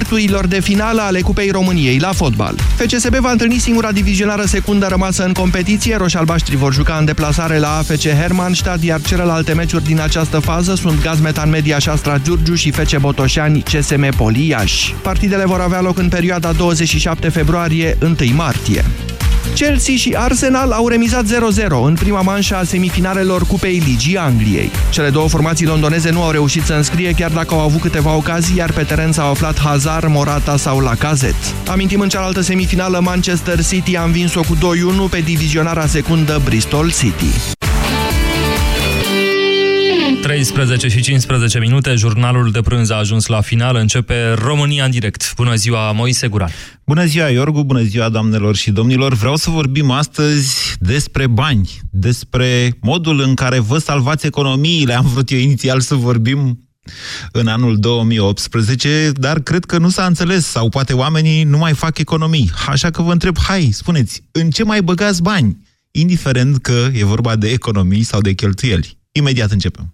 Sferturilor de finală ale Cupei României la fotbal. FCSB va întâlni singura divizionară secundă rămasă în competiție. Roșalbaștri vor juca în deplasare la AFC Hermannstad, iar celelalte meciuri din această fază sunt Gazmetan Media Șastra Giurgiu și FC Botoșani CSM Poliaș. Partidele vor avea loc în perioada 27 februarie-1 martie. Chelsea și Arsenal au remizat 0-0 în prima manșă a semifinalelor Cupei Ligii Angliei. Cele două formații londoneze nu au reușit să înscrie chiar dacă au avut câteva ocazii, iar pe teren s-au aflat Hazard, Morata sau Lacazette. Amintim în cealaltă semifinală Manchester City a învins-o cu 2-1 pe divizionarea secundă Bristol City. 13 și 15 minute, jurnalul de prânz a ajuns la final, începe România în direct. Bună ziua, Moise Guran! Bună ziua, Iorgu, bună ziua, doamnelor și domnilor! Vreau să vorbim astăzi despre bani, despre modul în care vă salvați economiile. Am vrut eu inițial să vorbim în anul 2018, dar cred că nu s-a înțeles, sau poate oamenii nu mai fac economii. Așa că vă întreb, hai, spuneți, în ce mai băgați bani? Indiferent că e vorba de economii sau de cheltuieli. Imediat începem.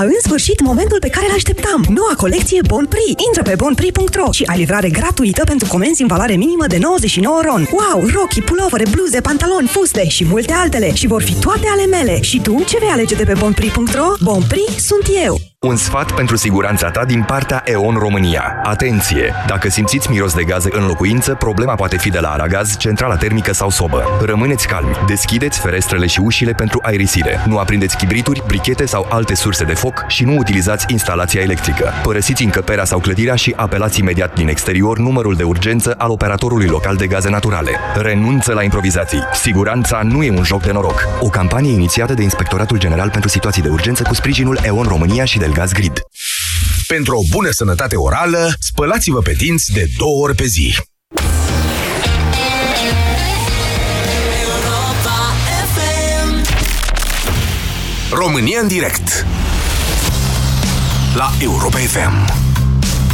A, în sfârșit, momentul pe care l-așteptam. Noua colecție Bon Prix. Intră pe bonprix.ro și ai livrare gratuită pentru comenzi în valoare minimă de 99 ron. Wow, rochii, pulovere, bluze, pantaloni, fuste și multe altele. Și vor fi toate ale mele. Și tu, ce vei alege de pe bonprix.ro? Bon Prix sunt eu. Un sfat pentru siguranța ta din partea EON România. Atenție! Dacă simțiți miros de gaze în locuință, problema poate fi de la aragaz, centrala termică sau sobă. Rămâneți calmi. Deschideți ferestrele și ușile pentru aerisire. Nu aprindeți chibrituri, brichete sau alte surse de foc și nu utilizați instalația electrică. Părăsiți încăperea sau clădirea și apelați imediat din exterior numărul de urgență al operatorului local de gaze naturale. Renunță la improvizații. Siguranța nu e un joc de noroc. O campanie inițiată de Inspectoratul General pentru Situații de Urgență cu sprijinul EON România și Delgaz Grid. Pentru o bună sănătate orală, spălați-vă pe dinți de două ori pe zi. România în direct La Europa FM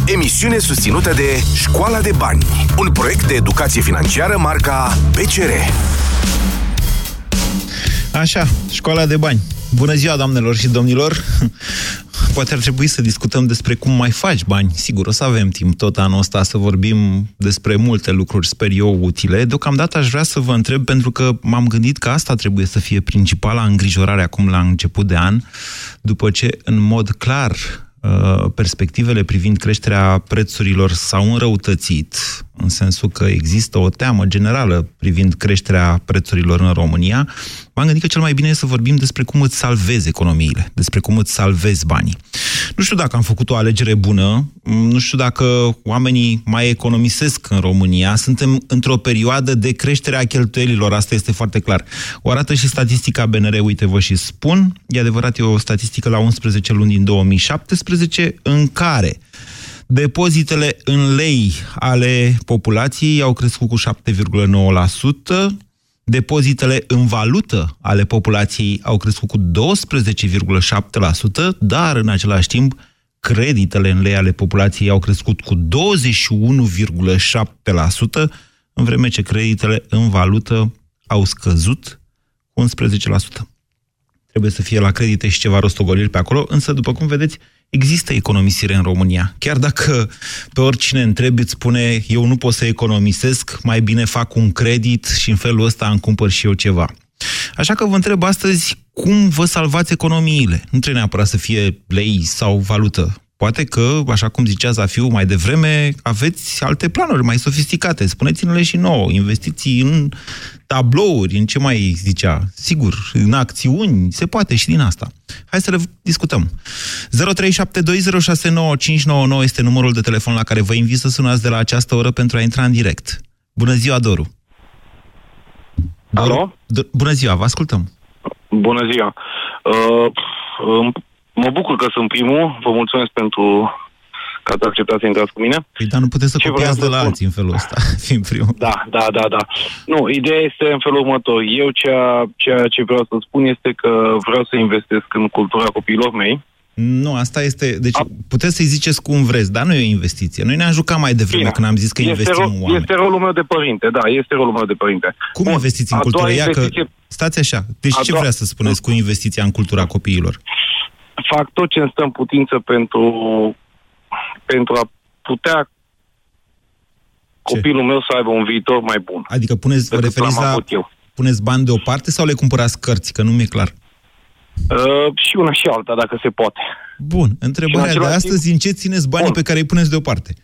Emisiune susținută de Școala de Bani Un proiect de educație financiară marca PCR Așa, școala de bani. Bună ziua, doamnelor și domnilor! Poate ar trebui să discutăm despre cum mai faci bani. Sigur, o să avem timp tot anul ăsta să vorbim despre multe lucruri, sper eu, utile. Deocamdată aș vrea să vă întreb, pentru că m-am gândit că asta trebuie să fie principala îngrijorare acum la început de an, după ce, în mod clar, uh, perspectivele privind creșterea prețurilor s-au înrăutățit, în sensul că există o teamă generală privind creșterea prețurilor în România, m-am gândit că cel mai bine e să vorbim despre cum îți salvezi economiile, despre cum îți salvezi banii. Nu știu dacă am făcut o alegere bună, nu știu dacă oamenii mai economisesc în România, suntem într-o perioadă de creștere a cheltuielilor, asta este foarte clar. O arată și statistica BNR, uite vă și spun, e adevărat, e o statistică la 11 luni din 2017, în care Depozitele în lei ale populației au crescut cu 7,9%, depozitele în valută ale populației au crescut cu 12,7%, dar în același timp creditele în lei ale populației au crescut cu 21,7%, în vreme ce creditele în valută au scăzut cu 11%. Trebuie să fie la credite și ceva rostogoliri pe acolo, însă, după cum vedeți, există economisire în România. Chiar dacă pe oricine întrebi îți spune eu nu pot să economisesc, mai bine fac un credit și în felul ăsta îmi cumpăr și eu ceva. Așa că vă întreb astăzi cum vă salvați economiile. Nu trebuie neapărat să fie lei sau valută. Poate că, așa cum zicea Zafiu mai devreme, aveți alte planuri mai sofisticate. Spuneți-ne-le și nouă. Investiții în tablouri, în ce mai zicea. Sigur, în acțiuni, se poate și din asta. Hai să le discutăm. 0372069599 este numărul de telefon la care vă invit să sunați de la această oră pentru a intra în direct. Bună ziua, Doru! Doru? Alo? D- Bună ziua, vă ascultăm. Bună ziua! Uh, um, mă bucur că sunt primul. Vă mulțumesc pentru că ați acceptat să intrați cu mine. Păi, dar nu puteți să Ce copiați de vreau să la spun? alții în felul ăsta, fiind primul. Da, da, da, da. Nu, ideea este în felul următor. Eu ceea, ceea ce vreau să spun este că vreau să investesc în cultura copiilor mei Nu, asta este... Deci puteți să-i ziceți cum vreți, dar nu e o investiție. Noi ne-am jucat mai devreme Bine. când am zis că este investim ro- în oameni. Este rolul meu de părinte, da, este rolul meu de părinte. Cum Bun, investiți în a doua cultură? Ia că... investiție- Stați așa. Deci A ce doua- vrea să spuneți cu investiția în cultura copiilor? Fac tot ce îmi stă în putință pentru, pentru a putea copilul meu să aibă un viitor mai bun. Adică puneți, vă Decât referiți l-am la... avut eu. Puneți bani deoparte sau le cumpărați cărți? Că nu mi-e clar. Uh, și una și alta, dacă se poate. Bun. Întrebarea Și în de același astăzi, în ce țineți banii Bun. pe care îi puneți deoparte?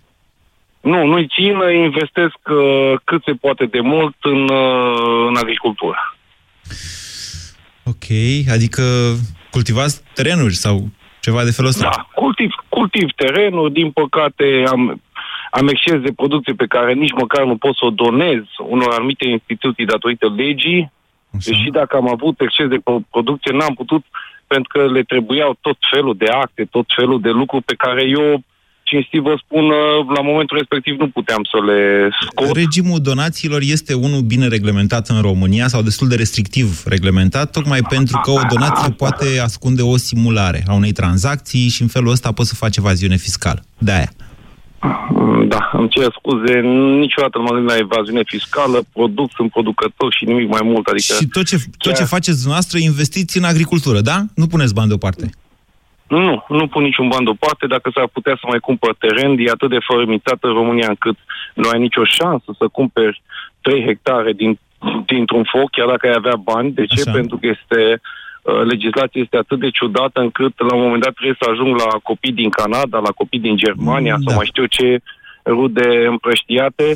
Nu, nu-i țin, investesc uh, cât se poate de mult în, uh, în agricultură. Ok, adică cultivați terenuri sau ceva de felul ăsta? Da, cultiv, cultiv terenuri, din păcate am, am exces de producție pe care nici măcar nu pot să o donez unor anumite instituții datorită legii. Așa. Deși dacă am avut exces de pro- producție, n-am putut pentru că le trebuiau tot felul de acte, tot felul de lucruri pe care eu, cinstit vă spun, uh, la momentul respectiv nu puteam să le scot. Regimul donațiilor este unul bine reglementat în România sau destul de restrictiv reglementat, tocmai pentru că o donație poate ascunde o simulare a unei tranzacții și în felul ăsta poți să faci evaziune fiscală. De-aia. Mm, Da, îmi cer scuze, niciodată nu m-am gândit la evaziune fiscală, produc, sunt producător și nimic mai mult, adică... Și tot ce, tot ce chiar- faceți dumneavoastră, investiți în agricultură, da? Nu puneți bani deoparte. Nu, nu pun niciun ban deoparte. Dacă s-ar putea să mai cumpăr teren, e atât de fărâmițată România încât nu ai nicio șansă să cumperi 3 hectare din, dintr-un foc, chiar dacă ai avea bani. De ce? Așa. Pentru că este uh, legislația este atât de ciudată încât la un moment dat trebuie să ajung la copii din Canada, la copii din Germania Mm, sau da. mai știu ce rude împrăștiate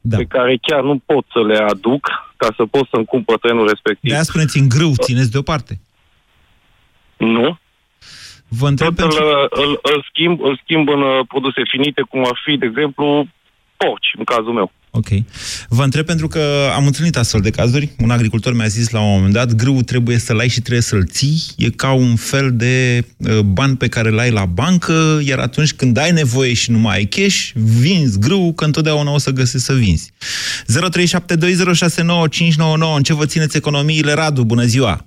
Da. pe care chiar nu pot să le aduc ca să pot să-mi cumpăr terenul respectiv. De aia spuneți în grâu, țineți deoparte. Nu, Vă întreb tot îl, pentru... îl, îl, schimb, îl schimb în uh, produse finite, cum ar fi, de exemplu, porci, în cazul meu. Ok. Vă întreb pentru că am întâlnit astfel de cazuri. Un agricultor mi-a zis la un moment dat, grâul trebuie să-l ai și trebuie să-l ții. E ca un fel de uh, ban pe care l-ai la bancă, iar atunci când ai nevoie și nu mai ai cash, vinzi grâul, că întotdeauna o să găsești să vinzi. 0372069599. În ce vă țineți economiile? Radu, bună ziua!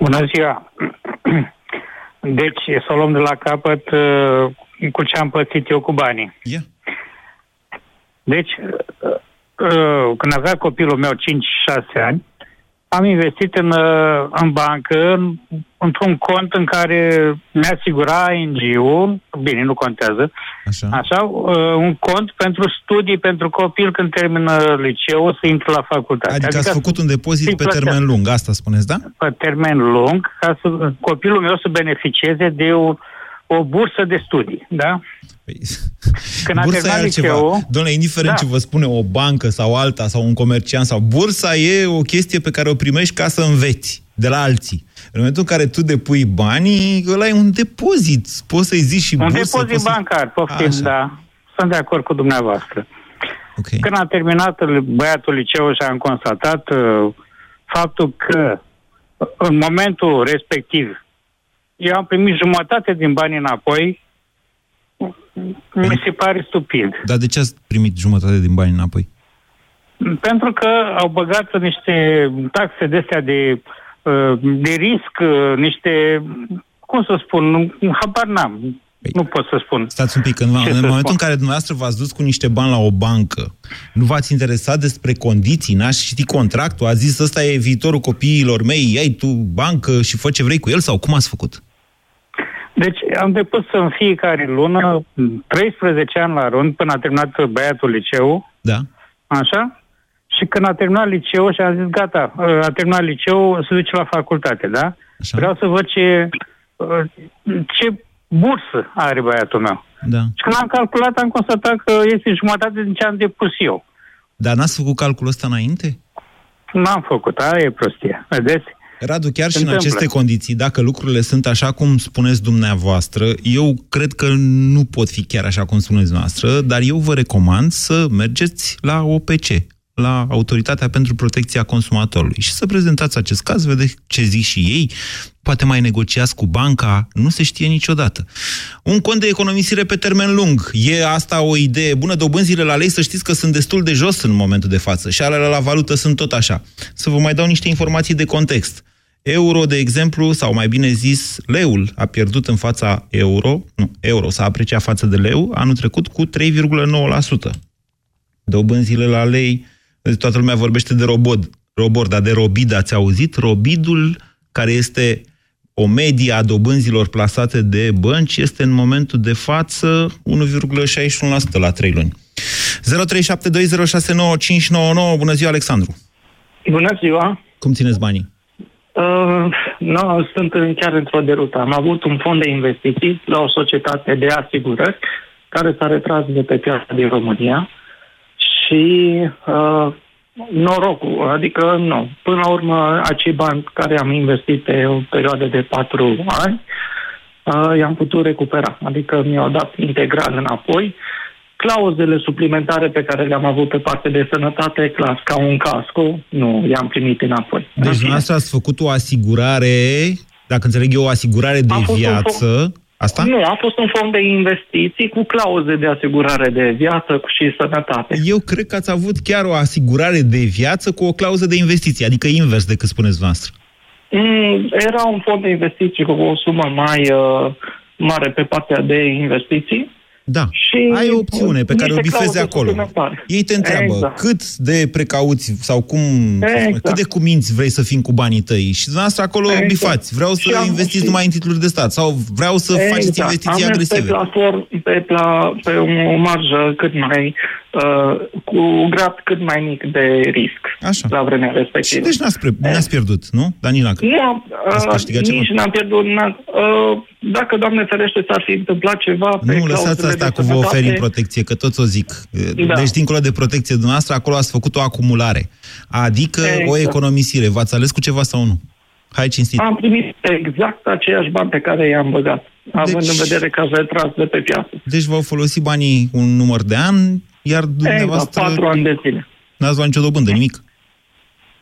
Bună ziua! Deci, să o luăm de la capăt uh, cu ce am pățit eu cu banii. Ia. Deci, uh, uh, când avea copilul meu 5-6 ani, am investit în, uh, în bancă, în, într-un cont în care mi-asigura ING-ul, bine, nu contează, Așa. așa, uh, un cont pentru studii pentru copil când termină liceul să intre la facultate. Adică ați făcut un depozit pe simplu termen așa. lung, asta spuneți, da? pe termen lung ca să copilul meu să beneficieze de o, o bursă de studii, da? Păi, Când a bursa e terminat altceva. liceul- Domnule, indiferent Da. ce vă spune o bancă sau alta sau un comerciant sau bursa e o chestie pe care o primești ca să înveți de la alții. În momentul în care tu depui banii, ăla e un depozit. Poți să-i zici și Un bursă. depozit poți să- bancar, poftim, Așa. da. Sunt de acord cu dumneavoastră. Ok. Când a terminat băiatul liceu și am constatat uh, faptul că uh, în momentul respectiv eu am primit jumătate din bani înapoi, mi se pare stupid. Dar de ce ați primit jumătate din bani înapoi? Pentru că au băgat niște taxe de astea de, uh, de risc, uh, niște, cum să spun, nu- habar n-am. Păi, Nu pot să spun. Stați un pic, în, Ce în să momentul spun? în care dumneavoastră v-ați dus cu niște bani la o bancă, nu v-ați interesat despre condiții, n-ați citit contractul, a zis ăsta e viitorul copiilor mei, ai tu bancă și fă ce vrei cu el sau cum ați făcut? Deci am depus în fiecare lună 13 ani la rând până a terminat băiatul liceu, Da? așa? Și când a terminat liceu și am zis gata, a terminat liceu, se duce la facultate, da? Așa? Vreau să văd ce, uh, ce bursă are băiatul meu. Da. Și când am calculat, am constatat că este jumătate din ce am depus eu. Dar n-ați făcut calculul ăsta înainte? N-am făcut, aia e prostie. Vedeți? Radu, chiar și Se în întâmplă. aceste condiții, dacă lucrurile sunt așa cum spuneți dumneavoastră, eu cred că nu pot fi chiar așa cum spuneți dumneavoastră, dar eu vă recomand să mergeți la OPC, la Autoritatea pentru Protecția Consumatorului și să prezentați acest caz, vedeți ce zic și ei, poate mai negociați cu banca, nu se știe niciodată. Un cont de economisire pe termen lung, e asta o idee bună? Dobânzile la lei să știți că sunt destul de jos în momentul de față și alea la valută sunt tot așa. Să vă mai dau niște informații de context. Euro, de exemplu, sau mai bine zis, leul a pierdut în fața euro, nu, euro s-a apreciat față de leu anul trecut cu 3,9%. Dobânzile la lei, toată lumea vorbește de robot, robot, dar de robid ați auzit? Robidul, care este o medie a dobânzilor plasate de bănci, este în momentul de față 1,61% la 3 luni. 0372069599. Bună ziua, Alexandru! Bună ziua! Cum țineți banii? Uh, no, sunt chiar într-o derută. Am avut un fond de investiții la o societate de asigurări care s-a retras de pe piața din România și uh, norocul, adică nu. Până la urmă, acei bani care am investit pe o perioadă de patru ani, uh, i-am putut recupera. Adică mi-au dat integral înapoi clauzele suplimentare pe care le-am avut pe partea de sănătate, clar, ca un casco, nu, i-am primit înapoi. Deci dumneavoastră ați făcut o asigurare, dacă înțeleg eu, o asigurare de viață, fond... asta? Nu, a fost un fond de investiții cu clauze de asigurare de viață și sănătate. Eu cred că ați avut chiar o asigurare de viață cu o clauză de investiții, adică invers decât spuneți noastră. Mm, era un fond de investiții cu o sumă mai uh, mare pe partea de investiții da. Și Ai o opțiune pe care o bifezi acolo. Ei te întreabă exact. cât de precauți sau cum, exact. cât de cuminți vrei să fim cu banii tăi și dumneavoastră acolo exact. bifați. Vreau să și investiți și... numai în titluri de stat sau vreau să exact. faceți investiții am agresive. Pe, platform, pe, pla, pe o marjă cât mai uh, cu un grad cât mai mic de risc Așa. la vremea respectivă. Și deci n-ați, pre- n-ați pierdut, nu? Dar nici n-a, nu, uh, nici n-am pierdut. N-am, uh, dacă, Doamne ferește, s-ar fi întâmplat ceva... Pe nu, lăsați asta cu vă oferim protecție, că tot o zic. Da. Deci, dincolo de protecție dumneavoastră, acolo ați făcut o acumulare. Adică exact. o economisire. V-ați ales cu ceva sau nu? Hai cinstit. Am primit exact aceiași bani pe care i-am băgat, având deci, în vedere că ați retras de pe piață. Deci v-au folosit banii un număr de ani, iar dumneavoastră... Exact, patru ani de zile. N-ați luat nicio dobândă, nimic.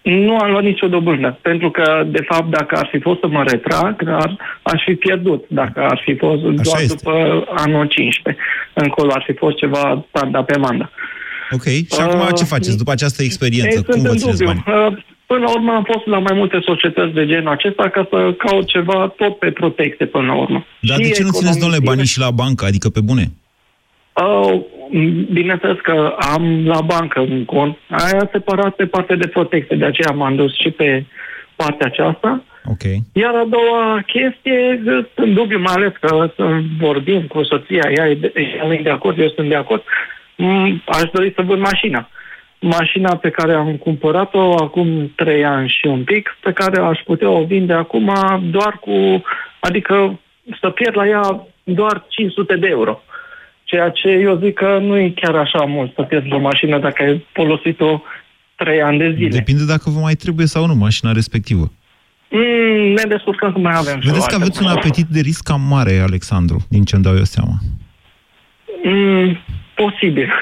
Nu am luat nicio dobândă, pentru că, de fapt, dacă ar fi fost să mă retrag, ar, aș fi pierdut. Dacă ar fi fost Așa doar este. după anul 15, încolo ar fi fost ceva tanda pe manda. Ok, și uh, acum ce faceți după această experiență? Ei, Cum vă țineți bani? Uh, până la urmă am fost la mai multe societăți de genul acesta ca să caut ceva tot pe protecție până la urmă. Dar și de ce nu țineți, domnule, banii și la bancă, adică pe bune? Uh, bineînțeles că am la bancă un cont, aia separat pe partea de protecție, de aceea m-am dus și pe partea aceasta. Okay. Iar a doua chestie, sunt dubiu, mai ales că vorbim cu soția, ea e de acord, eu sunt de acord, mm, aș dori să vând mașina. Mașina pe care am cumpărat-o acum trei ani și un pic, pe care aș putea o vinde acum doar cu, adică să pierd la ea doar 500 de euro. Ceea ce eu zic că nu e chiar așa mult să pierzi o mașină dacă ai folosit-o trei ani de zile. Depinde dacă vă mai trebuie sau nu mașina respectivă. Mm, ne descurcăm că mai avem. Vedeți că aveți un apetit de risc cam mare, Alexandru, din ce îmi dau eu seama. Mm, posibil.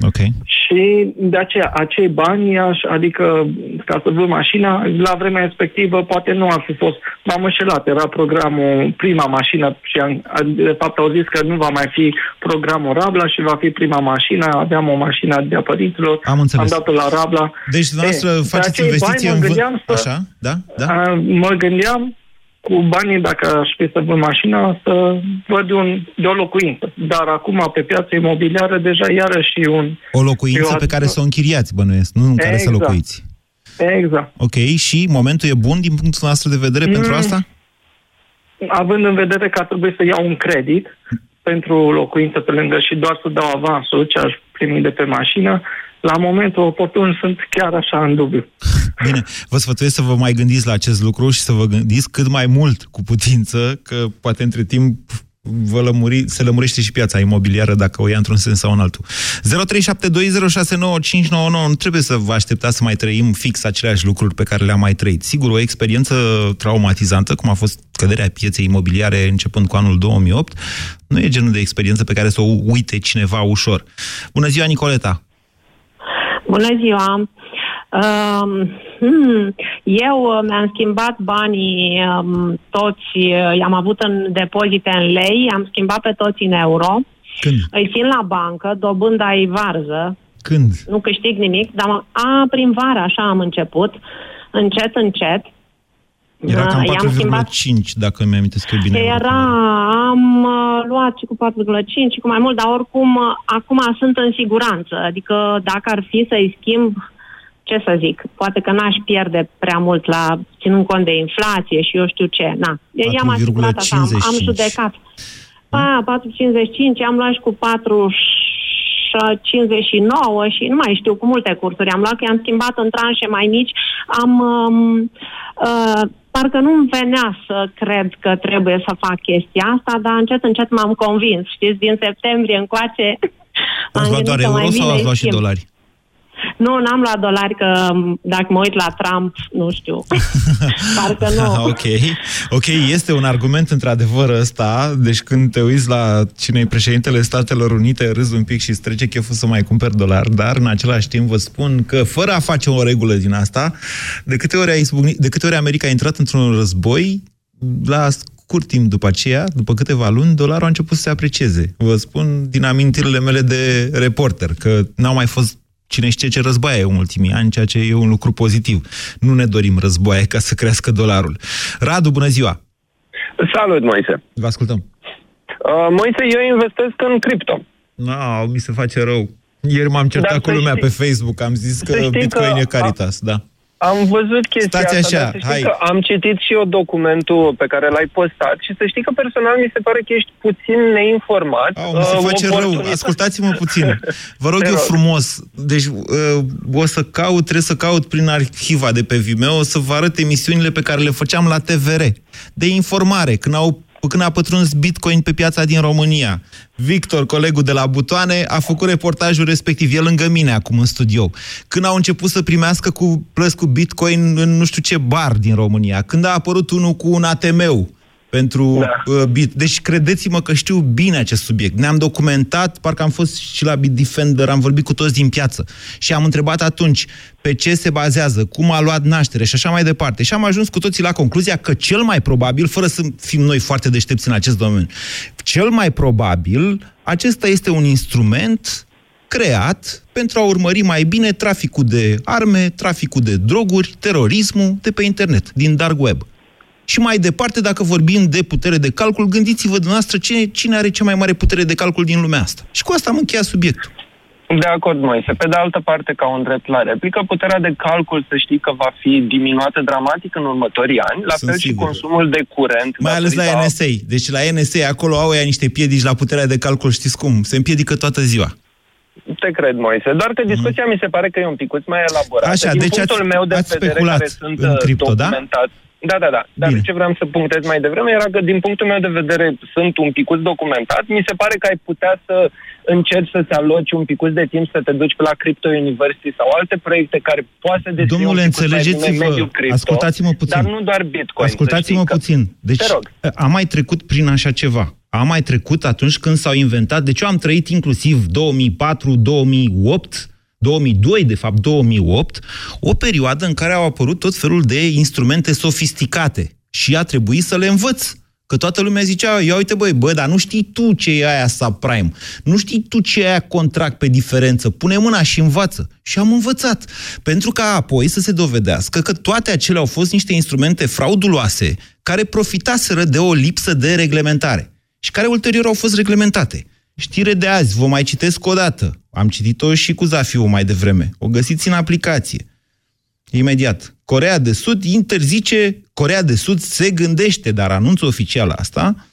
Ok. Și de aceea, acei bani, aș, adică ca să vând mașina, la vremea respectivă poate nu ar fi fost, m-am înșelat, era programul prima mașină și am, de fapt au zis că nu va mai fi programul Rabla și va fi prima mașină, aveam o mașină de părinților, am, înțeles. am dat-o la Rabla. Deci dumneavoastră faceți investiții în vând... Așa, da? da? Mă gândeam cu banii, dacă aș fi să vând mașina, să văd un, de o locuință. Dar acum, pe piața imobiliară, deja iarăși un... O locuință pe care să o închiriați, bănuiesc, nu în care exact. să locuiți. Exact. Ok, și momentul e bun din punctul nostru de vedere mm. pentru asta? Având în vedere că ar trebui să iau un credit pentru locuință pe lângă și doar să dau avansul ce aș primi de pe mașină, la momentul oportun sunt chiar așa în dubiu. Bine, vă sfătuiesc să vă mai gândiți la acest lucru și să vă gândiți cât mai mult cu putință, că poate între timp vă lămuri, se lămurește și piața imobiliară dacă o ia într-un sens sau în altul. 0372069599 nu trebuie să vă așteptați să mai trăim fix aceleași lucruri pe care le-am mai trăit. Sigur, o experiență traumatizantă, cum a fost căderea pieței imobiliare începând cu anul 2008, nu e genul de experiență pe care să o uite cineva ușor. Bună ziua, Nicoleta! Bună ziua! Uh, hmm, eu uh, mi-am schimbat banii um, toți, uh, i-am avut în depozite în lei, am schimbat pe toți în euro. Când? Îi țin la bancă, dobânda e varză. Când? Nu câștig nimic, dar a, prin vară așa am început, încet, încet. Era cam I-am 4,5, schimbat dacă mi-am eu bine. Era, am uh, luat și cu 4,5 și cu mai mult, dar oricum uh, acum sunt în siguranță. Adică dacă ar fi să-i schimb, ce să zic, poate că n-aș pierde prea mult la ținând cont de inflație și eu știu ce. Na, i-am asigurat așa, am, am 4,55. judecat. Pa, 4,55, am luat și cu 4 59 și nu mai știu, cu multe cursuri am luat, că i-am schimbat în tranșe mai mici, am um, uh, parcă nu-mi venea să cred că trebuie să fac chestia asta, dar încet, încet m-am convins. Știți, din septembrie încoace Ați luat doar euro sau ați luat și dolari? Nu, n-am luat dolari, că m, dacă mă uit la Trump, nu știu. Parcă nu. ok, ok, este un argument într-adevăr ăsta, deci când te uiți la cine e președintele Statelor Unite, râzi un pic și îți trece cheful să mai cumperi dolari, dar în același timp vă spun că fără a face o regulă din asta, de câte ori, a izbucnit, de câte ori America a intrat într-un război, la scurt timp după aceea, după câteva luni, dolarul a început să se aprecieze. Vă spun din amintirile mele de reporter, că n-au mai fost cine știe ce războaie în ultimii ani, ceea ce e un lucru pozitiv. Nu ne dorim războaie ca să crească dolarul. Radu, bună ziua! Salut, Moise! Vă ascultăm. Uh, Moise, eu investesc în cripto. No, mi se face rău. Ieri m-am certat Dar cu să lumea știi- pe Facebook, am zis să că știi Bitcoin că e Caritas, da. Am văzut chestia Stați asta, așa, dar să știi hai. că am citit și eu documentul pe care l-ai postat și să știi că personal mi se pare că ești puțin neinformat. Au, mi se Uh, face rău. oportunitate- Ascultați-mă puțin. Vă rog Te eu rog. frumos. Deci uh, o să caut, trebuie să caut prin arhiva de pe Vimeo, o să vă arăt emisiunile pe care le făceam la TVR. De informare, când au când a pătruns Bitcoin pe piața din România. Victor, colegul de la Butoane, a făcut reportajul respectiv. E lângă mine acum în studio. Când au început să primească cu plăți cu Bitcoin în nu știu ce bar din România. Când a apărut unul cu un ATM-ul pentru da. uh, Bit. Deci credeți-mă că știu bine acest subiect. Ne-am documentat, parcă am fost și la Bit Defender, am vorbit cu toți din piață și am întrebat atunci pe ce se bazează, cum a luat naștere și așa mai departe. Și am ajuns cu toții la concluzia că cel mai probabil, fără să fim noi foarte deștepți în acest domeniu, cel mai probabil acesta este un instrument creat pentru a urmări mai bine traficul de arme, traficul de droguri, terorismul de pe internet, din dark web. Și mai departe, dacă vorbim de putere de calcul, gândiți-vă dumneavoastră cine, cine are cea mai mare putere de calcul din lumea asta. Și cu asta am încheiat subiectul. De acord, Moise. Pe de altă parte, ca un drept la replică, puterea de calcul să știi că va fi diminuată dramatic în următorii ani, la Sunt fel și sigur. consumul de curent. Mai ales la datorită- NSA. Deci la NSA acolo au ea niște piedici la puterea de calcul, știți cum? Se împiedică toată ziua. Te cred, Moise. Doar că discuția mi se pare că e un picuț mai elaborată. Așa, Din deci punctul ați- meu de ați vedere, speculat care sunt în uh, cripto, da? documentat. Da, da, da. Dar Bine. ce vreau să punctez mai devreme era că, din punctul meu de vedere, sunt un picuț documentat. Mi se pare că ai putea să încerci să-ți aloci un picuț de timp să te duci pe la Crypto University sau alte proiecte care poate să descrie Domnule, un picuț mai bine înțelegeți-vă, mediul cripto. ascultați-mă puțin. Dar nu doar Bitcoin. să Ascultați-mă știi că- puțin. Deci Te rog. am mai trecut prin așa ceva. Am mai trecut atunci când s-au inventat, deci eu am trăit inclusiv 2004, 2008, 2002, de fapt 2008, o perioadă în care au apărut tot felul de instrumente sofisticate și a trebuit să le învăț. Că toată lumea zicea, ia uite băi, bă, dar nu știi tu ce e aia subprime, nu știi tu ce e aia contract pe diferență, pune mâna și învață. Și am învățat. Pentru ca apoi să se dovedească că toate acelea au fost niște instrumente frauduloase care profitaseră de o lipsă de reglementare și care ulterior au fost reglementate. Știre de azi, vă mai citesc o dată. Am citit-o și cu Zafiu mai devreme. O găsiți în aplicație. Imediat. Corea de Sud interzice, Corea de Sud se gândește, dar anunță oficial asta,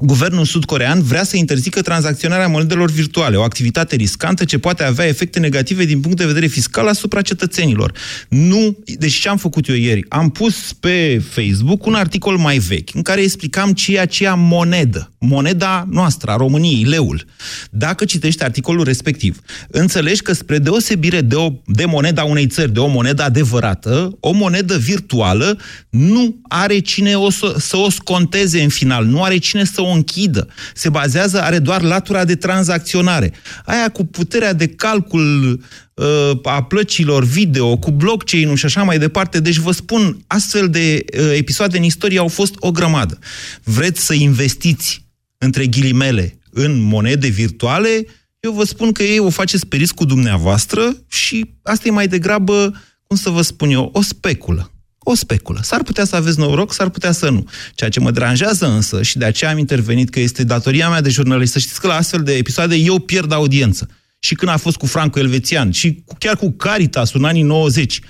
Guvernul sud-corean vrea să interzică tranzacționarea monedelor virtuale, o activitate riscantă ce poate avea efecte negative din punct de vedere fiscal asupra cetățenilor. Nu, deci ce am făcut eu ieri? Am pus pe Facebook un articol mai vechi în care explicam ce e aceea monedă, moneda noastră, a României, leul. Dacă citești articolul respectiv, înțelegi că spre deosebire de, o, de moneda unei țări, de o monedă adevărată, o monedă virtuală nu are cine o să, să o sconteze în final, nu are cine să o închidă. Se bazează, are doar latura de tranzacționare. Aia cu puterea de calcul uh, a plăcilor video, cu blockchain-ul și așa mai departe. Deci vă spun, astfel de uh, episoade în istorie au fost o grămadă. Vreți să investiți între ghilimele în monede virtuale, eu vă spun că ei o faceți pe riscul dumneavoastră și asta e mai degrabă, cum să vă spun eu, o speculă. O speculă. S-ar putea să aveți noroc, s-ar putea să nu. Ceea ce mă deranjează însă, și de aceea am intervenit, că este datoria mea de jurnalist, să știți că la astfel de episoade eu pierd audiență. Și când a fost cu Franco Elvețian, și chiar cu Caritas în anii 90,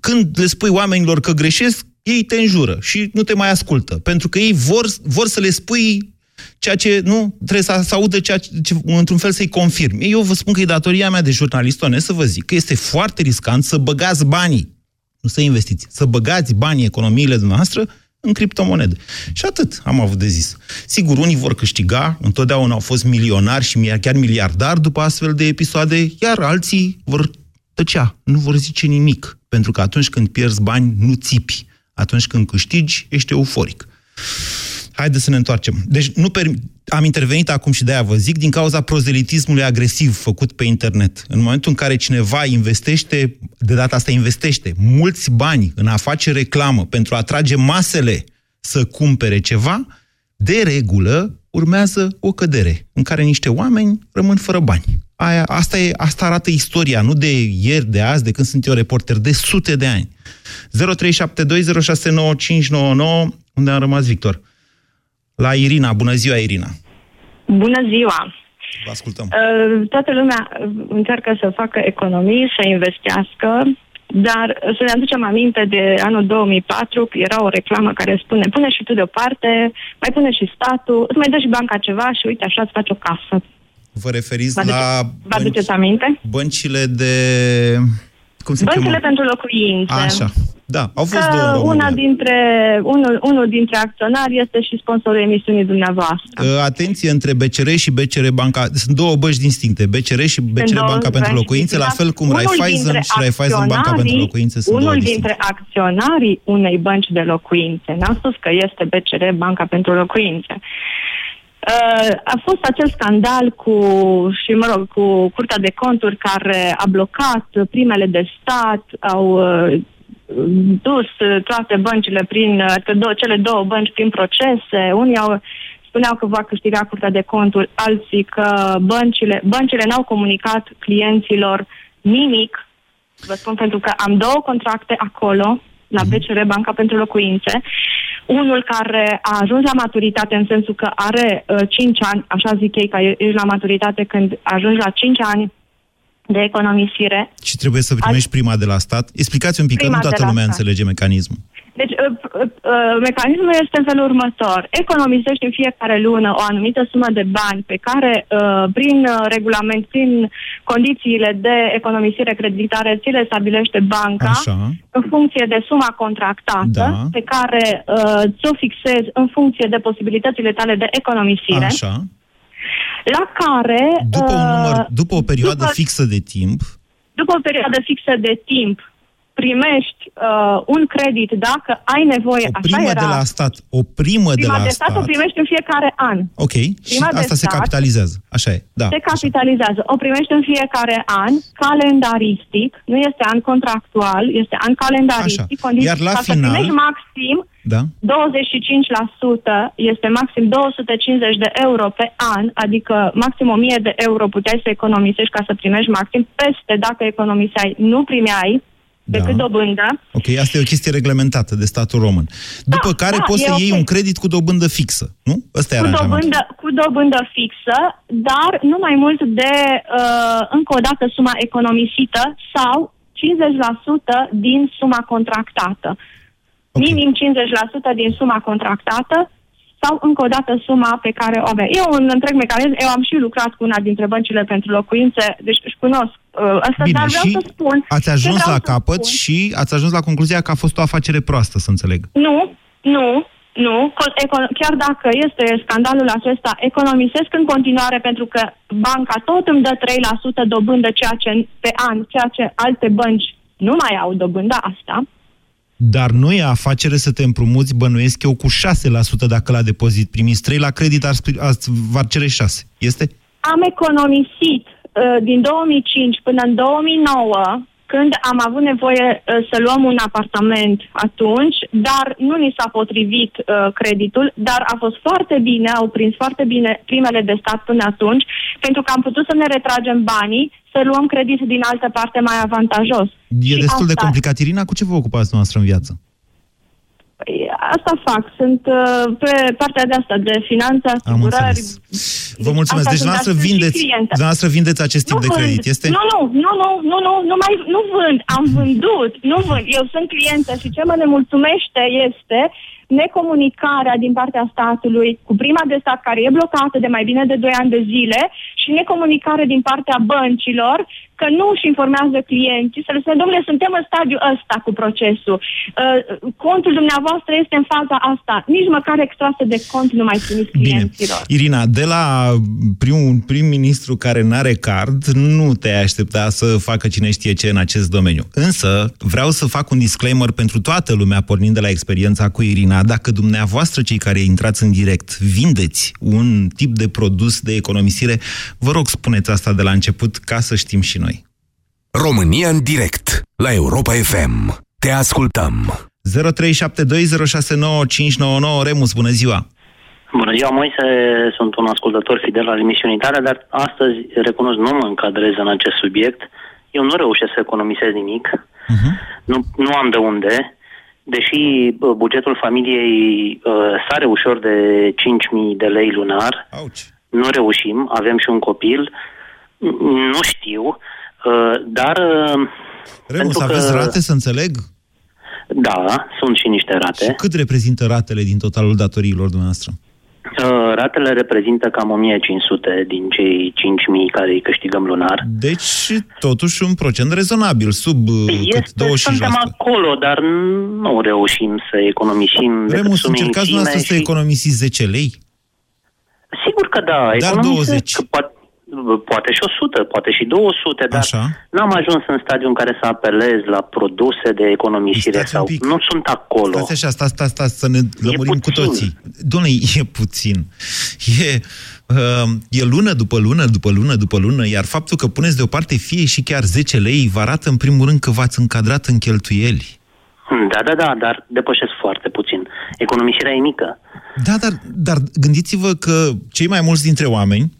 când le spui oamenilor că greșesc, ei te înjură și nu te mai ascultă. Pentru că ei vor, vor să le spui ceea ce nu trebuie să, să audă ceea ce, într-un fel să-i confirm. Eu vă spun că e datoria mea de jurnalist onest să vă zic că este foarte riscant să băgați banii, nu să investiți, să băgați banii, economiile dumneavoastră în criptomonede. Și atât am avut de zis. Sigur, unii vor câștiga, întotdeauna au fost milionari și chiar miliardari după astfel de episoade, iar alții vor tăcea, nu vor zice nimic. Pentru că atunci când pierzi bani, nu țipi. Atunci când câștigi, ești euforic. Haideți să ne întoarcem. Deci nu per... am intervenit acum și de-aia vă zic, din cauza prozelitismului agresiv făcut pe internet. În momentul în care cineva investește, de data asta investește, mulți bani în a face reclamă pentru a atrage masele să cumpere ceva, de regulă urmează o cădere în care niște oameni rămân fără bani. Aia, asta, e, asta arată istoria, nu de ieri, de azi, de când sunt eu reporter, de sute de ani. 0372069599, unde am rămas Victor? La Irina. Bună ziua, Irina! Bună ziua! Vă ascultăm. Uh, toată lumea încearcă să facă economii, să investească, dar să ne aducem aminte de anul 2004, era o reclamă care spune pune și tu deoparte, mai pune și statul, îți mai dă și banca ceva și uite așa îți faci o casă. Vă referiți vă la vă aduceți aminte? băncile de... Cum se Băncile cheamă? pentru locuințe. Așa. Da, au fost că două în România. una dintre, unul, unul dintre acționari este și sponsorul emisiunii dumneavoastră. Uh, Atenție între BCR și BCR Banca. Sunt două bănci distincte, BCR și BCR două Banca pentru bănci Locuințe, la distincte. fel cum Unul Raiffeisen dintre și Raiffeisen Banca pentru acționarii- Locuințe sunt două Unul distincte. dintre acționarii unei bănci de locuințe, n-am spus că este BCR Banca pentru Locuințe, Uh, a fost acel scandal cu, și mă rog, cu Curtea de Conturi care a blocat primele de stat, au uh, dus uh, toate băncile prin, uh, că două, cele două bănci prin procese. Unii au, spuneau că va câștiga Curtea de Conturi, alții că băncile, băncile n-au comunicat clienților nimic. Vă spun pentru că am două contracte acolo, la BCR, Banca pentru Locuințe. Unul care a ajuns la maturitate în sensul că are uh, 5 ani, așa zic ei, că ești la maturitate când ajungi la 5 ani de economisire. Și trebuie să primești prima de la stat. Explicați un pic, că Prima nu de toată la lumea stat. înțelege mecanismul. Deci, uh, uh, uh, mecanismul este în felul următor. Economisești în fiecare lună o anumită sumă de bani pe care, uh, prin uh, regulament, prin condițiile de economisire creditare, ți le stabilește banca Așa. în funcție de suma contractată, Da. pe care uh, ți-o fixezi în funcție de posibilitățile tale de economisire, Așa. La care... După, un număr, uh, după o perioadă după- fixă de timp, după o perioadă fixă de timp, primești uh, un credit dacă ai nevoie, o așa primă era. de la stat, o primă, de Prima la de stat, stat, o primești în fiecare an. ok, și Prima de asta se stat- capitalizează. Așa e, da. Se capitalizează. O primești în fiecare an, calendaristic, nu este an contractual, este an calendaristic. Așa. Condiții Iar la ca final- să primești maxim Da? 25% este maxim 250 de euro pe an, adică maxim 1000 de euro puteai să economisești ca să primești maxim. Peste, dacă economiseai, nu primeai decât Da. dobândă. Ok, asta e o chestie reglementată de statul român. După care da, poți e să ok. iei un credit cu dobândă fixă, nu? Ăsta e cu aranjamentul. dobândă, cu dobândă fixă, dar nu mai mult de, uh, încă o dată, suma economisită sau 50% din suma contractată. Ok. Minim 50% din suma contractată sau încă o dată suma pe care o avea. E un întreg mecanism, eu am și lucrat cu una dintre băncile pentru locuințe, deci își cunosc uh, asta, Bine, dar vreau și să spun... ați ce ajuns vreau la să capăt spun- și ați ajuns la concluzia că a fost o afacere proastă, să înțeleg. Nu, nu, nu. Co- eco- Chiar dacă este scandalul acesta, economisesc în continuare pentru că banca tot îmi dă 3% dobândă ceea ce, pe an, ceea ce alte bănci nu mai au dobânda asta. Dar nu e afacere să te împrumuți, bănuiesc eu, cu 6% dacă la depozit primiți 3, la credit ar, spri- ați, v-ar cere 6. Este? Am economisit uh, din 2005 până în 2009 când am avut nevoie uh, să luăm un apartament atunci, dar nu ni s-a potrivit uh, creditul, dar a fost foarte bine, au prins foarte bine primele de stat până atunci, pentru că am putut să ne retragem banii, să luăm credit din altă parte mai avantajos. E Și destul de asta- complicat. Irina, cu ce vă ocupați noastră în viață? Asta fac. Sunt uh, pe partea de asta, de finanțe, asigurări. Vă mulțumesc. Asta Deci sunt, dumneavoastră dar sunt și vindeți, clientă. dumneavoastră vindeți acest tip Nu de vând. credit, este? Nu, nu, nu, nu, nu, nu, nu, mai, nu vând. Am vândut, nu vând. Eu sunt clientă și ce mă nemulțumește este necomunicarea din partea statului cu prima de stat care e blocată de mai bine de 2 ani de zile și necomunicare din partea băncilor că nu își informează clienții, să le spună, domnule, suntem în stadiul ăsta cu procesul. Uh, contul dumneavoastră este în faza asta. Nici măcar extrase de cont nu mai primiți clienților. Irina, de la primul prim-ministru care n-are card, nu te-ai aștepta să facă cine știe ce în acest domeniu. Însă, vreau să fac un disclaimer pentru toată lumea, pornind de la experiența cu Irina. Dacă dumneavoastră, cei care intrați în direct, vindeți un tip de produs de economisire, vă rog, spuneți asta de la început, ca să știm și noi. România în direct la Europa FM. Te ascultăm. 0372069599 Remus, bună ziua! Bună ziua, Moise, sunt un ascultător fidel al emisiunii tale, dar astăzi, recunosc, nu mă încadrez în acest subiect. Eu nu reușesc să economisez nimic, uh-huh. nu, nu am de unde, deși bă, bugetul familiei uh, sare ușor de 5.000 de lei lunar, Auci. nu reușim, avem și un copil, n- nu știu, uh, dar... Uh, Remus, pentru aveți că- rate, să înțeleg? Da, sunt și niște rate. Și cât reprezintă ratele din totalul datoriilor dumneavoastră? Uh, ratele reprezintă cam 1500 din cei 5000 care îi câștigăm lunar. Deci, totuși, un procent rezonabil, sub uh, cât Este, suntem 25%. acolo, dar nu reușim să economisim. decât Remus, sume încercați infime dumneavoastră să și- economisiți 10 lei? Sigur că da, Dar economisesc, 20. Poate, poate și 100, poate și 200, dar Așa. n-am ajuns în stadiul în care să apelez la produse de economisire Stați un sau pic. nu sunt acolo. Stați așa, stați, stați, stați să ne lămurim cu puțin. toții. Dom'le, e puțin. E, uh, e lună după lună, după lună, după lună, iar faptul că puneți deoparte fie și chiar 10 lei vă arată în primul rând că v-ați încadrat în cheltuieli. Da, da, da, dar depășesc foarte puțin. Economisirea e mică. Da, dar, dar gândiți-vă că cei mai mulți dintre oameni,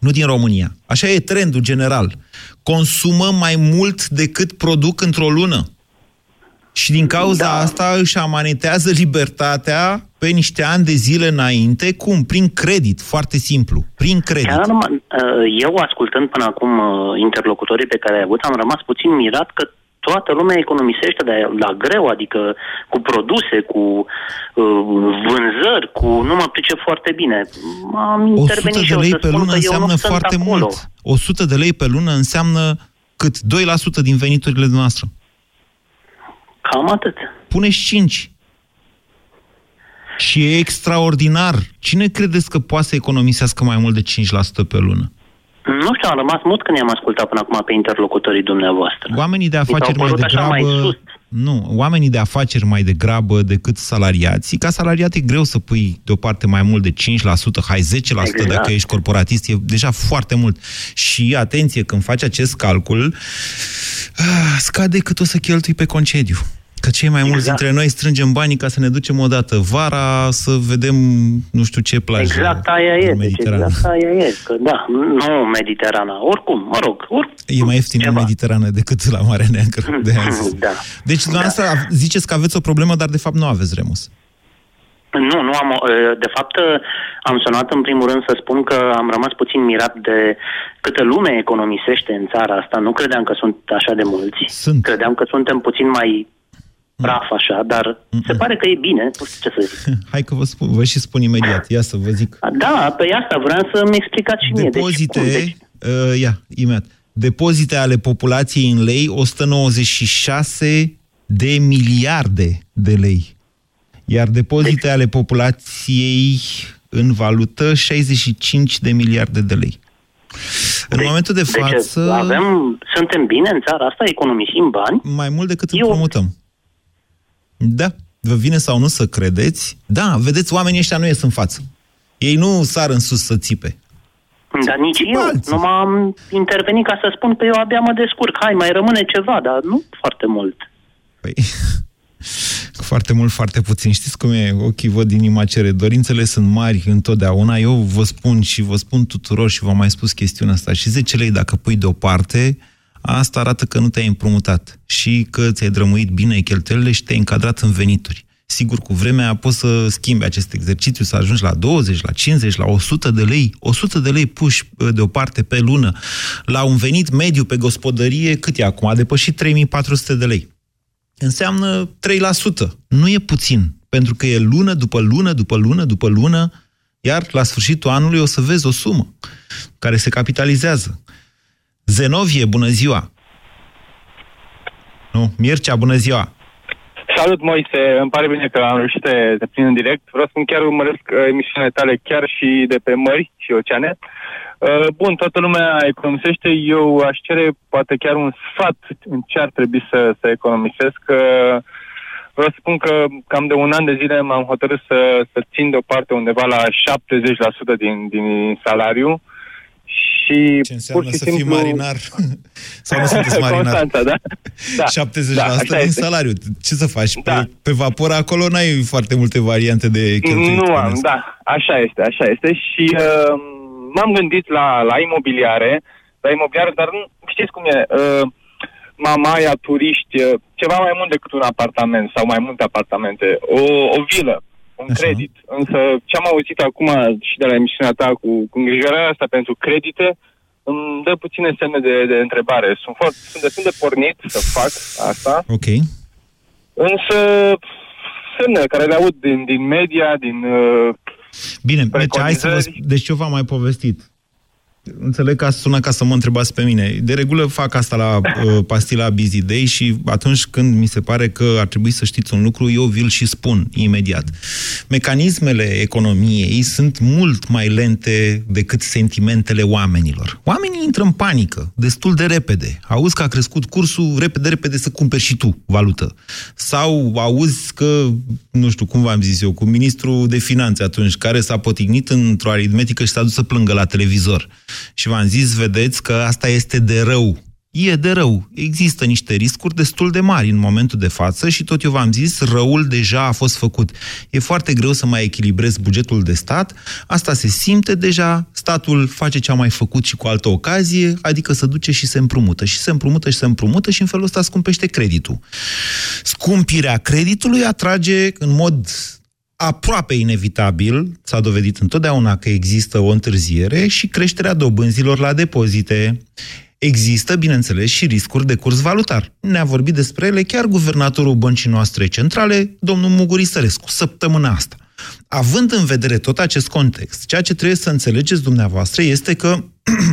nu din România, așa e trendul general, consumă mai mult decât produc într-o lună. Și din cauza da. asta își amanetează libertatea pe niște ani de zile înainte, cum? Prin credit, foarte simplu. Prin credit. Chiar am, uh, eu, ascultând până acum uh, interlocutorii pe care ai avut, am rămas puțin mirat că toată lumea economisește de la greu, adică cu produse, cu uh, vânzări, cu... Nu mă pricep foarte bine. Am 100 intervenit de și eu lei să pe spun lună că eu înseamnă nu sunt foarte acolo. mult. 100 de lei pe lună înseamnă cât? 2% din veniturile noastre. Cam atât. Puneți 5. Și e extraordinar. Cine credeți că poate să economisească mai mult de 5% pe lună? Nu știu, am rămas mut când i-am ascultat până acum pe interlocutorii dumneavoastră. Oamenii de Mi s-au afaceri mai părut așa degrabă... mai sus. nu, oamenii de afaceri mai degrabă decât salariații. Ca salariat e greu să pui deoparte mai mult de 5%, hai 10% Exact. dacă ești corporatist, e deja foarte mult. Și atenție, când faci acest calcul, ah, scade cât o să cheltui pe concediu. Că cei mai mulți Exact. dintre noi strângem banii ca să ne ducem odată vara să vedem nu știu ce plajă. Exact aia e, în deci Mediterană. exact aia e, că da, nu Mediterana, oricum, mă rog, oricum. E mai ieftin în Mediterană decât la Marea Neagră. De aia zis. Da. Deci, dumneavoastră, ziceți că aveți o problemă, dar de fapt nu aveți, Remus. Nu, nu am, o- de fapt am sunat în primul rând să spun că am rămas puțin mirat de câtă lume economisește în țara asta. Nu credeam că sunt așa de mulți. Sunt. Credeam că suntem puțin mai praf așa, dar se pare că e bine, nu știu ce să zic. Hai că vă, spun, vă și spun imediat. Ia să vă zic. Da, pe asta vreau să-mi explicați și mie. Depozite, Deci, cum, deci, uh, ia, imediat. Depozite ale populației în lei, 196 de miliarde de lei. Iar depozite ale populației în valută, 65 de miliarde de lei. În momentul de deci față... avem, suntem bine în țara asta, economisim bani. Mai mult decât împrumutăm. Da. Vă vine sau nu să credeți? Da, vedeți, oamenii ăștia nu ies în față. Ei nu sar în sus să țipe. Dar nici eu. Nu m-am intervenit ca să spun că eu abia mă descurc. Hai, mai rămâne ceva, dar nu foarte mult. Păi, foarte mult, foarte puțin. Știți cum e? Ochii văd, inima cere. Dorințele sunt mari întotdeauna. Eu vă spun și vă spun tuturor și v-am mai spus chestiunea asta. Și 10 lei dacă pui deoparte, asta arată că nu te-ai împrumutat și că ți-ai drămuit bine cheltuielile și te-ai încadrat în venituri. Sigur, cu vremea poți să schimbi acest exercițiu, să ajungi la 20, la 50, la 100 de lei. 100 de lei puși deoparte pe lună. La un venit mediu pe gospodărie, cât e acum? A depășit 3400 de lei. Înseamnă 3%. Nu e puțin, pentru că e lună după lună, după lună, după lună, iar la sfârșitul anului o să vezi o sumă care se capitalizează. Zenovie, bună ziua! Nu, Mircea, bună ziua! Salut, Moise! Îmi pare bine că am reușit să te prind în direct. Vreau să spun chiar urmăresc uh, emisiunile tale chiar și de pe mări și oceane. Uh, bun, toată lumea economisește. Eu aș cere poate chiar un sfat în ce ar trebui să, să economisesc. Uh, vreau să spun că cam de un an de zile m-am hotărât să, să țin deoparte undeva la 70% din, din salariu și Ce înseamnă pur și să simplu... fii marinar? Sau nu sunteți marinar? Constanța, da? da. 70% da, așa din este. salariu. Ce să faci? Da. Pe, pe vapor acolo n-ai foarte multe variante de cheltuieli. Nu am, bănesc. da, așa este, așa este și uh, m-am gândit la, la imobiliare, la imobiliare, dar nu, știți cum e, uh, mamaia, turiști, uh, ceva mai mult decât un apartament sau mai multe apartamente, o, o vilă, un Așa. credit. Însă ce am auzit acum și de la emisiunea ta cu, cu îngrijorarea asta pentru credite, îmi dă puține semne de, de întrebare. Sunt, foarte, sunt destul de pornit să fac asta, Ok. însă semne care le aud din, din media, din uh, Bine, deci hai să vă... Preconizări. sp- Deci ce v-am mai povestit? Înțeleg că sună ca să mă întrebați pe mine. De regulă fac asta la uh, pastila Busy Day și atunci când mi se pare că ar trebui să știți un lucru, eu vi-l și spun imediat. Mecanismele economiei sunt mult mai lente decât sentimentele oamenilor. Oamenii intră în panică destul de repede. Auzi că a crescut cursul, repede, repede să cumperi și tu valută. Sau auzi că, nu știu cum v-am zis eu, cu ministrul de finanțe atunci, care s-a potignit într-o aritmetică și s-a dus să plângă la televizor. Și v-am zis, vedeți că asta este de rău. E de rău. Există niște riscuri destul de mari în momentul de față și tot eu v-am zis, răul deja a fost făcut. E foarte greu să mai echilibrezi bugetul de stat, asta se simte deja, statul face ce a mai făcut și cu altă ocazie, adică să duce și se împrumută, și se împrumută și se împrumută și în felul ăsta scumpește creditul. Scumpirea creditului atrage în mod aproape inevitabil, s-a dovedit întotdeauna că există o întârziere și creșterea dobânzilor la depozite. Există, bineînțeles, și riscuri de curs valutar. Ne-a vorbit despre ele chiar guvernatorul băncii noastre centrale, domnul Muguri Sărescu, săptămâna asta. Având în vedere tot acest context, ceea ce trebuie să înțelegeți dumneavoastră este că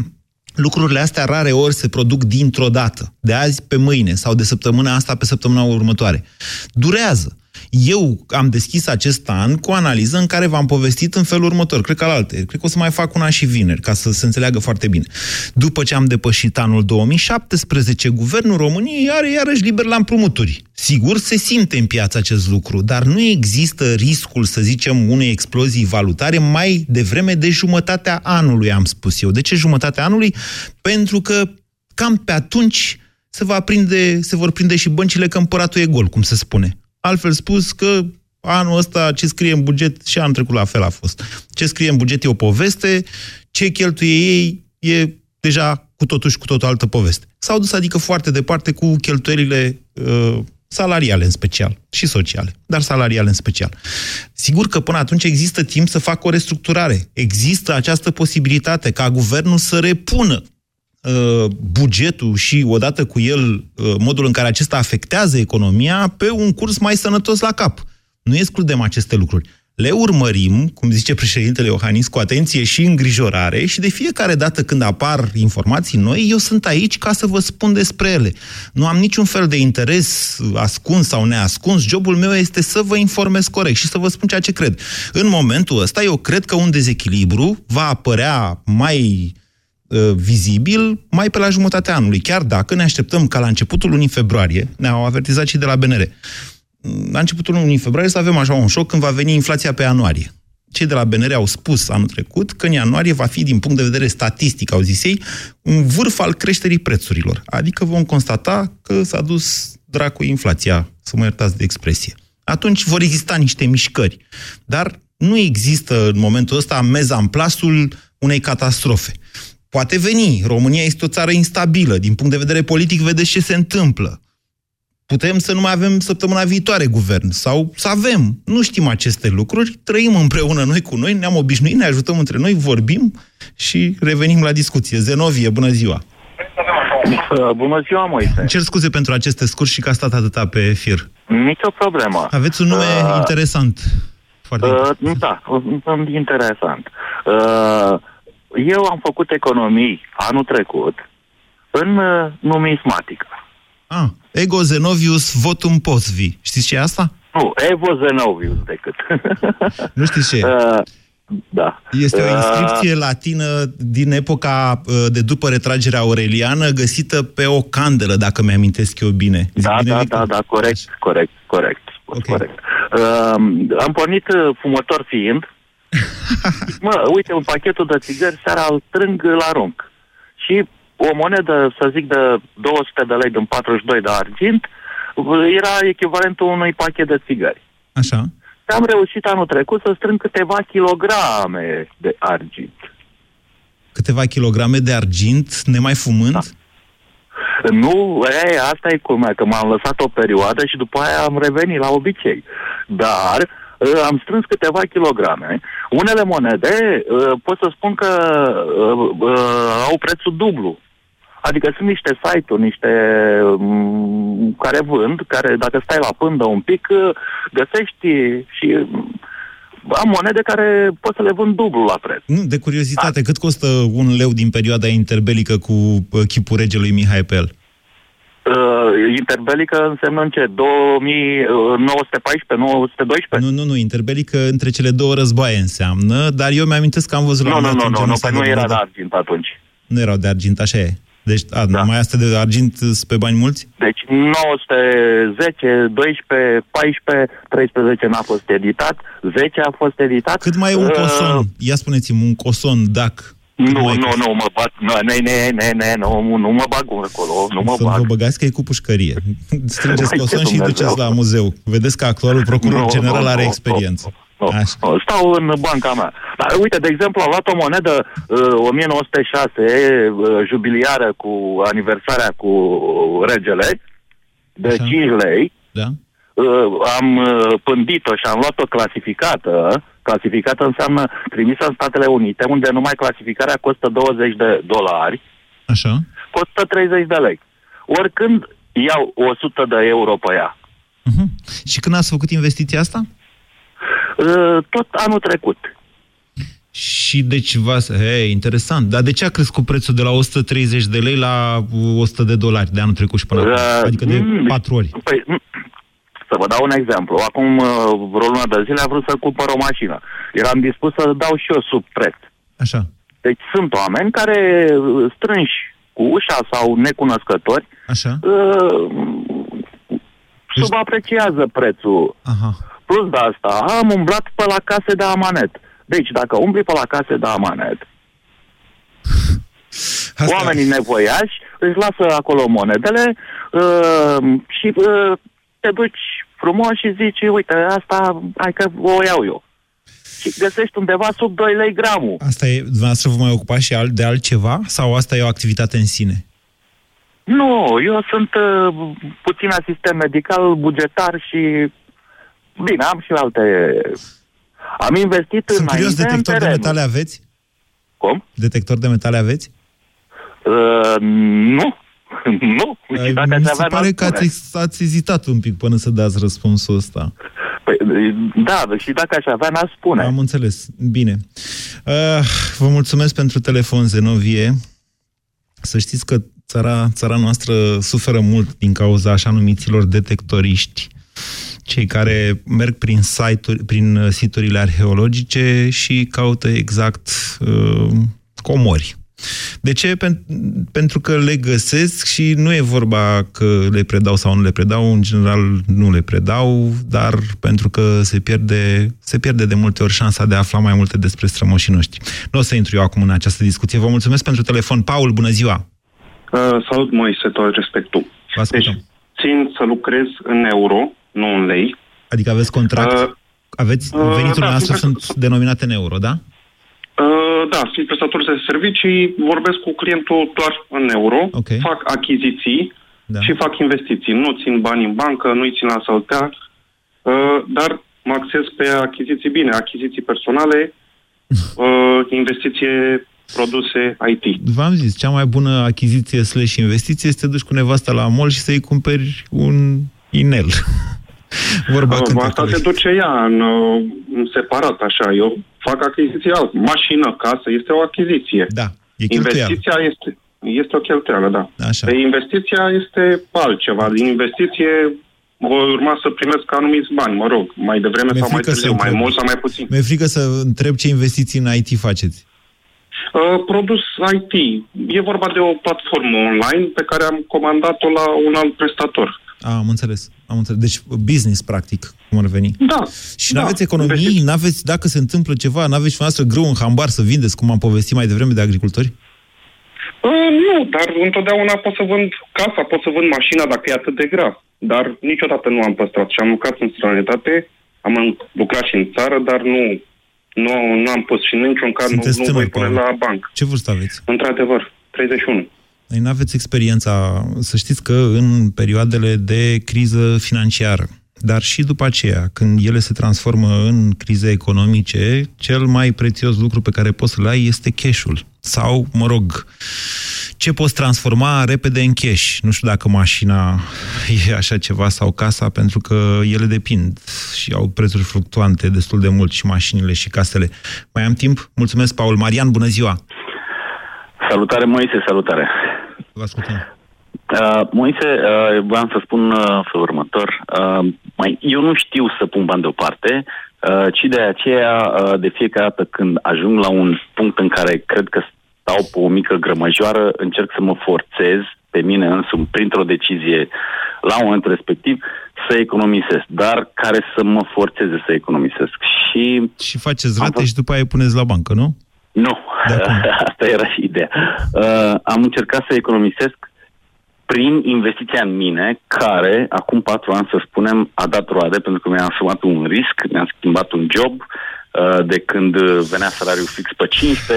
lucrurile astea rare ori se produc dintr-o dată, de azi pe mâine sau de săptămâna asta pe săptămâna următoare. Durează. Eu am deschis acest an cu o analiză în care v-am povestit în felul următor. Cred că la alte. Cred că o să mai fac una și vineri, ca să se înțeleagă foarte bine. După ce am depășit anul 2017, Guvernul României are iarăși liber la împrumuturi. Sigur, se simte în piață acest lucru, dar nu există riscul, să zicem, unei explozii valutare mai devreme de jumătatea anului, am spus eu. De ce jumătatea anului? Pentru că cam pe atunci se, va prinde, se vor prinde și băncile că împăratul e gol, cum se spune. Altfel spus că anul ăsta ce scrie în buget, și anul trecut la fel a fost. Ce scrie în buget e o poveste, ce cheltuie ei e deja cu totul și cu totul altă poveste. S-au dus adică foarte departe cu cheltuielile uh, salariale în special și sociale, dar salariale în special. Sigur că până atunci există timp să facă o restructurare. Există această posibilitate ca guvernul să repună uh, bugetul și odată cu el uh, modul în care acesta afectează economia pe un curs mai sănătos la cap. Nu excludem aceste lucruri. Le urmărim, cum zice președintele Iohannis, cu atenție și îngrijorare și de fiecare dată când apar informații noi, eu sunt aici ca să vă spun despre ele. Nu am niciun fel de interes ascuns sau neascuns. Jobul meu este să vă informez corect și să vă spun ceea ce cred. În momentul ăsta, eu cred că un dezechilibru va apărea mai uh, vizibil mai pe la jumătatea anului, chiar dacă ne așteptăm ca la începutul lunii februarie, ne-au avertizat și de la BNR, la începutul lunii februarie să avem așa un șoc când va veni inflația pe ianuarie. Cei de la BNR au spus anul trecut că în ianuarie va fi, din punct de vedere statistic, au zis ei, un vârf al creșterii prețurilor. Adică vom constata că s-a dus dracu inflația, să mă iertați de expresie. Atunci vor exista niște mișcări. Dar nu există în momentul ăsta mezamplasul unei catastrofe. Poate veni. România este o țară instabilă. Din punct de vedere politic, vedeți ce se întâmplă putem să nu mai avem săptămâna viitoare guvern sau să avem. Nu știm aceste lucruri, trăim împreună noi cu noi, ne-am obișnuit, ne ajutăm între noi, vorbim și revenim la discuție. Zenovie, bună ziua! Bună ziua, Moise! Cer scuze pentru aceste scurs și că a stat atâta pe fir. Nicio problemă. Aveți un nume uh, interesant. Foarte uh, Da, interesant. Uh, eu am făcut economii anul trecut în uh, numismatică. Ah, ego Zenovius votum posvi. Știți ce e asta? Nu, Evo Zenovius decât. nu știți ce uh, Da. Este o inscripție uh, latină din epoca uh, de după retragerea aureliană, găsită pe o candelă, dacă mi-amintesc eu bine. Zic da, bine da, da, da, corect, corect, corect. Okay. corect. Uh, am pornit uh, fumător fiind. mă, uite, un pachetul de țigări, seara îl strâng la arunc. Și o monedă, să zic, de 200 de lei din 42 de argint, era echivalentul unui pachet de țigări. Așa. Și am reușit anul trecut să strâng câteva kilograme de argint. Câteva kilograme de argint, nemai fumând? Da. Nu, e, asta e cum că m-am lăsat o perioadă și după aia am revenit la obicei. Dar uh, am strâns câteva kilograme. Unele monede, uh, pot să spun că uh, au prețul dublu Adică sunt niște site-uri, niște um, care vând, care dacă stai la pândă un pic, uh, găsești și mm, am monede care pot să le vând dublu la preț. Nu, de curiozitate, A. cât costă un leu din perioada interbelică cu uh, chipul regelui Mihai pe el? Uh, interbelică însemnă în ce? 2914-912? Nu, nu, nu, interbelică între cele două războaie înseamnă, dar eu mi-amintesc că am văzut nu, la nu, nu, nu, nu, nu, nu era de argint atunci. Nu erau de argint, așa e. Deci, a, da. mai asta de argint pe bani mulți? Deci 910, 12, 14, 13 n-a fost editat, 10 a fost editat. Cât mai e un uh, coson? Ia spuneți-mi, un coson, dac. Nu, nu, nu, mă bag, nu, ne, ne, ne, ne, nu, nu mă bag acolo, nu mă Să bag. vă băgați că e cu pușcărie. Strângeți coson și duceți la muzeu. Vedeți că actualul procuror no, general no, are no, experiență. No. Oh, oh, stau în banca mea. Dar uite, de exemplu, am luat o monedă uh, 1906, uh, jubiliară cu aniversarea cu regele, de Așa. 5 lei. Da. Uh, am uh, pândit-o și am luat-o clasificată. Clasificată înseamnă trimisă în Statele Unite, unde numai clasificarea costă 20 de dolari. Așa. Costă 30 de lei. Oricând iau 100 de euro pe ea. Uh-huh. Și când ați făcut investiția asta? Uh, tot anul trecut. Și deci, va, hey, interesant. Dar de ce a crescut prețul de la 130 de lei la 100 de dolari de anul trecut și până acum? Uh, adică de mm, 4 ori. Păi, mm, să vă dau un exemplu. Acum uh, vreo lună de zile am vrut să cumpăr o mașină. Eram dispus să dau și eu sub preț. Așa. Deci sunt oameni care strânși cu ușa sau necunoscători Așa. Uh, subapreciază prețul. Aha. Plus de asta, am umblat pe la case de amanet. Deci, dacă umbli pe la case de amanet, Asta... oamenii nevoiași își lasă acolo monedele uh, și uh, te duci frumos și zici, uite, asta, hai că o iau eu. Și găsești undeva sub 2 lei gramul. Asta e, dumneavoastră vă mai ocupați și de altceva? Sau asta e o activitate în sine? Nu, eu sunt uh, puțin asistent medical, bugetar și Bine, am și alte... Am investit Sunt curios, detector de metale aveți? Cum? Detector de metale aveți? Uh, nu. nu. Și dacă Mi se avea, pare că ați, ați ezitat un pic până să dați răspunsul ăsta. Păi, da, și dacă aș avea, n-aș spune. Am înțeles. Bine. Uh, vă mulțumesc pentru telefon, Zenovie. Să știți că țara, țara noastră suferă mult din cauza așa numiților detectoriști cei care merg prin, site-uri, prin uh, siturile arheologice și caută exact uh, comori. De ce? Pentru că le găsesc și nu e vorba că le predau sau nu le predau, în general nu le predau, dar pentru că se pierde, se pierde de multe ori șansa de a afla mai multe despre strămoșii noștri. Nu o să intru eu acum în această discuție. Vă mulțumesc pentru telefon. Paul, bună ziua! Uh, salut, Moise, tot respectul. Deci, țin să lucrez în euro, nu în lei. Adică aveți contract? Uh, aveți, uh, veniturile da, noastre sunt sunt denominate în euro, da? Uh, da, sunt prestator de servicii, vorbesc cu clientul doar în euro, okay. fac achiziții da. și fac investiții. Nu țin bani în bancă, nu-i țin la saltea, uh, dar mă acces pe achiziții bine, achiziții personale, uh, investiție produse IT. V-am zis, cea mai bună achiziție slash investiție este să te duci cu nevasta la mall și să-i cumperi un inel. Vorba uh, Asta se duce ea în, în separat, așa. Eu fac achiziție alt. Mașină, casă, este o achiziție. Da, e Investiția este, este o cheltuială, da. Așa. Pe investiția este altceva. Din investiție voi urma să primesc anumiți bani, mă rog, mai devreme Mi-e sau mai târziu, mai mult sau mai puțin. Mi-e frică să întreb ce investiții în IT faceți. Uh, produs IT. E vorba de o platformă online pe care am comandat-o la un alt prestator. A, am înțeles. Am înțeles. Deci business, practic, cum ar veni. Da. Și da. n-aveți economii, n-aveți, dacă se întâmplă ceva, n-aveți noastră grâu în hambar să vindeți, cum am povestit mai devreme de agricultori? Uh, nu, dar întotdeauna pot să vând casa, pot să vând mașina dacă e atât de grav. Dar niciodată nu am păstrat și am lucrat în străinătate, am lucrat și în țară, dar nu, nu, nu am pus și în niciun caz nu, nu voi pune la bancă. Ce vârstă aveți? Într-adevăr, 31. Noi nu aveți experiența, să știți că în perioadele de criză financiară, dar și după aceea, când ele se transformă în crize economice, cel mai prețios lucru pe care poți să-l ai este cash-ul. Sau, mă rog, ce poți transforma repede în cash. Nu știu dacă mașina e așa ceva sau casa, pentru că ele depind și au prețuri fluctuante destul de mult și mașinile și casele. Mai am timp? Mulțumesc, Paul. Marian, bună ziua! Salutare, Moise, salutare! Vă ascultăm. Uh, Moise, uh, vreau să spun uh, felul următor. Uh, mai, eu nu știu să pun bani deoparte, uh, ci de aceea, uh, de fiecare dată când ajung la un punct în care cred că stau pe o mică grămăjoară, încerc să mă forțez pe mine însumi, printr-o decizie la un moment respectiv, să economisesc, dar care să mă forțeze să economisesc. Și, și faceți rate și după aia puneți la bancă, nu? Nu, asta era și ideea. Uh, am încercat să economisesc prin investiția în mine, care, acum patru ani, să spunem, a dat roade, pentru că mi-am asumat un risc, mi-am schimbat un job, uh, de când venea salariul fix pe 500,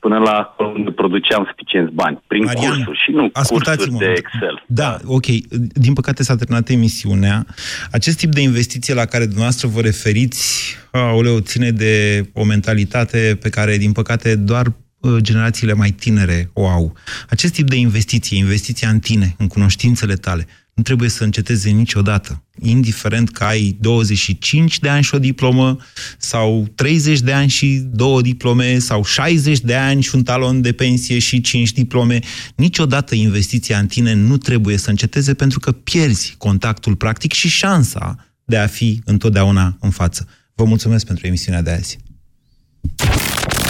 până la unde produceam suficienți bani, prin Marian, cursuri și nu cursuri de Excel. Da, ok. Din păcate s-a terminat emisiunea. Acest tip de investiție la care dumneavoastră vă referiți, aoleu, ține de o mentalitate pe care, din păcate, doar uh, generațiile mai tinere o au. Acest tip de investiție, investiția în tine, în cunoștințele tale, nu trebuie să înceteze niciodată. Indiferent că ai 25 de ani și o diplomă, sau 30 de ani și două diplome, sau 60 de ani și un talon de pensie și 5 diplome, niciodată investiția în tine nu trebuie să înceteze pentru că pierzi contactul practic și șansa de a fi întotdeauna în față. Vă mulțumesc pentru emisiunea de azi.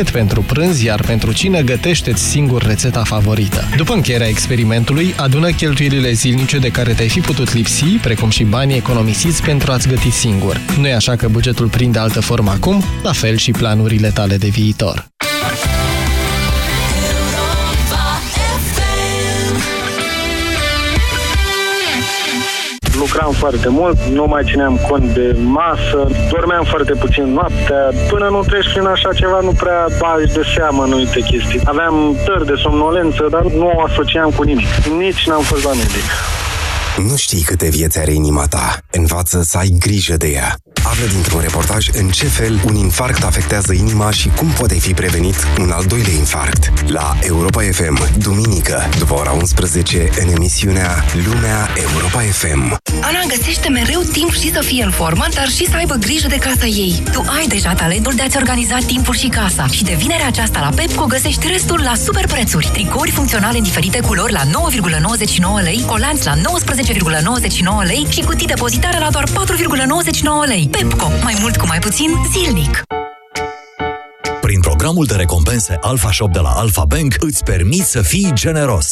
pachet pentru prânz, iar pentru cine gătește-ți singur rețeta favorită. După încheierea experimentului, adună cheltuielile zilnice de care te-ai fi putut lipsi, precum și banii economisiți pentru a-ți găti singur. Nu e așa că bugetul prinde altă formă acum? La fel și planurile tale de viitor. Lucram foarte mult, nu mai țineam cont de masă, dormeam foarte puțin noaptea. Până nu treci prin așa ceva, nu prea bagi de seamă anumite chestii. Aveam tări de somnolență, dar nu o asociam cu nimic. Nici n-am fost la medic. Nu știi câte vieți are inima ta. Învață să ai grijă de ea. Află dintr-un reportaj în ce fel un infarct afectează inima și cum poate fi prevenit un al doilea infarct. La Europa FM, duminică, după ora 11, în emisiunea Lumea Europa FM. Ioana găsește mereu timp și să fie în formă, dar și să aibă grijă de casa ei. Tu ai deja talentul de a-ți organiza timpul și casa și de vinerea aceasta la Pepco găsești restul la super prețuri. Tricouri funcționale în diferite culori la 9,99 lei, colanți la 19,99 lei și cutii depozitare la doar 4,99 lei. Pepco. Mai mult cu mai puțin zilnic. Prin programul de recompense Alpha Shop de la Alpha Bank îți permiți să fii generos.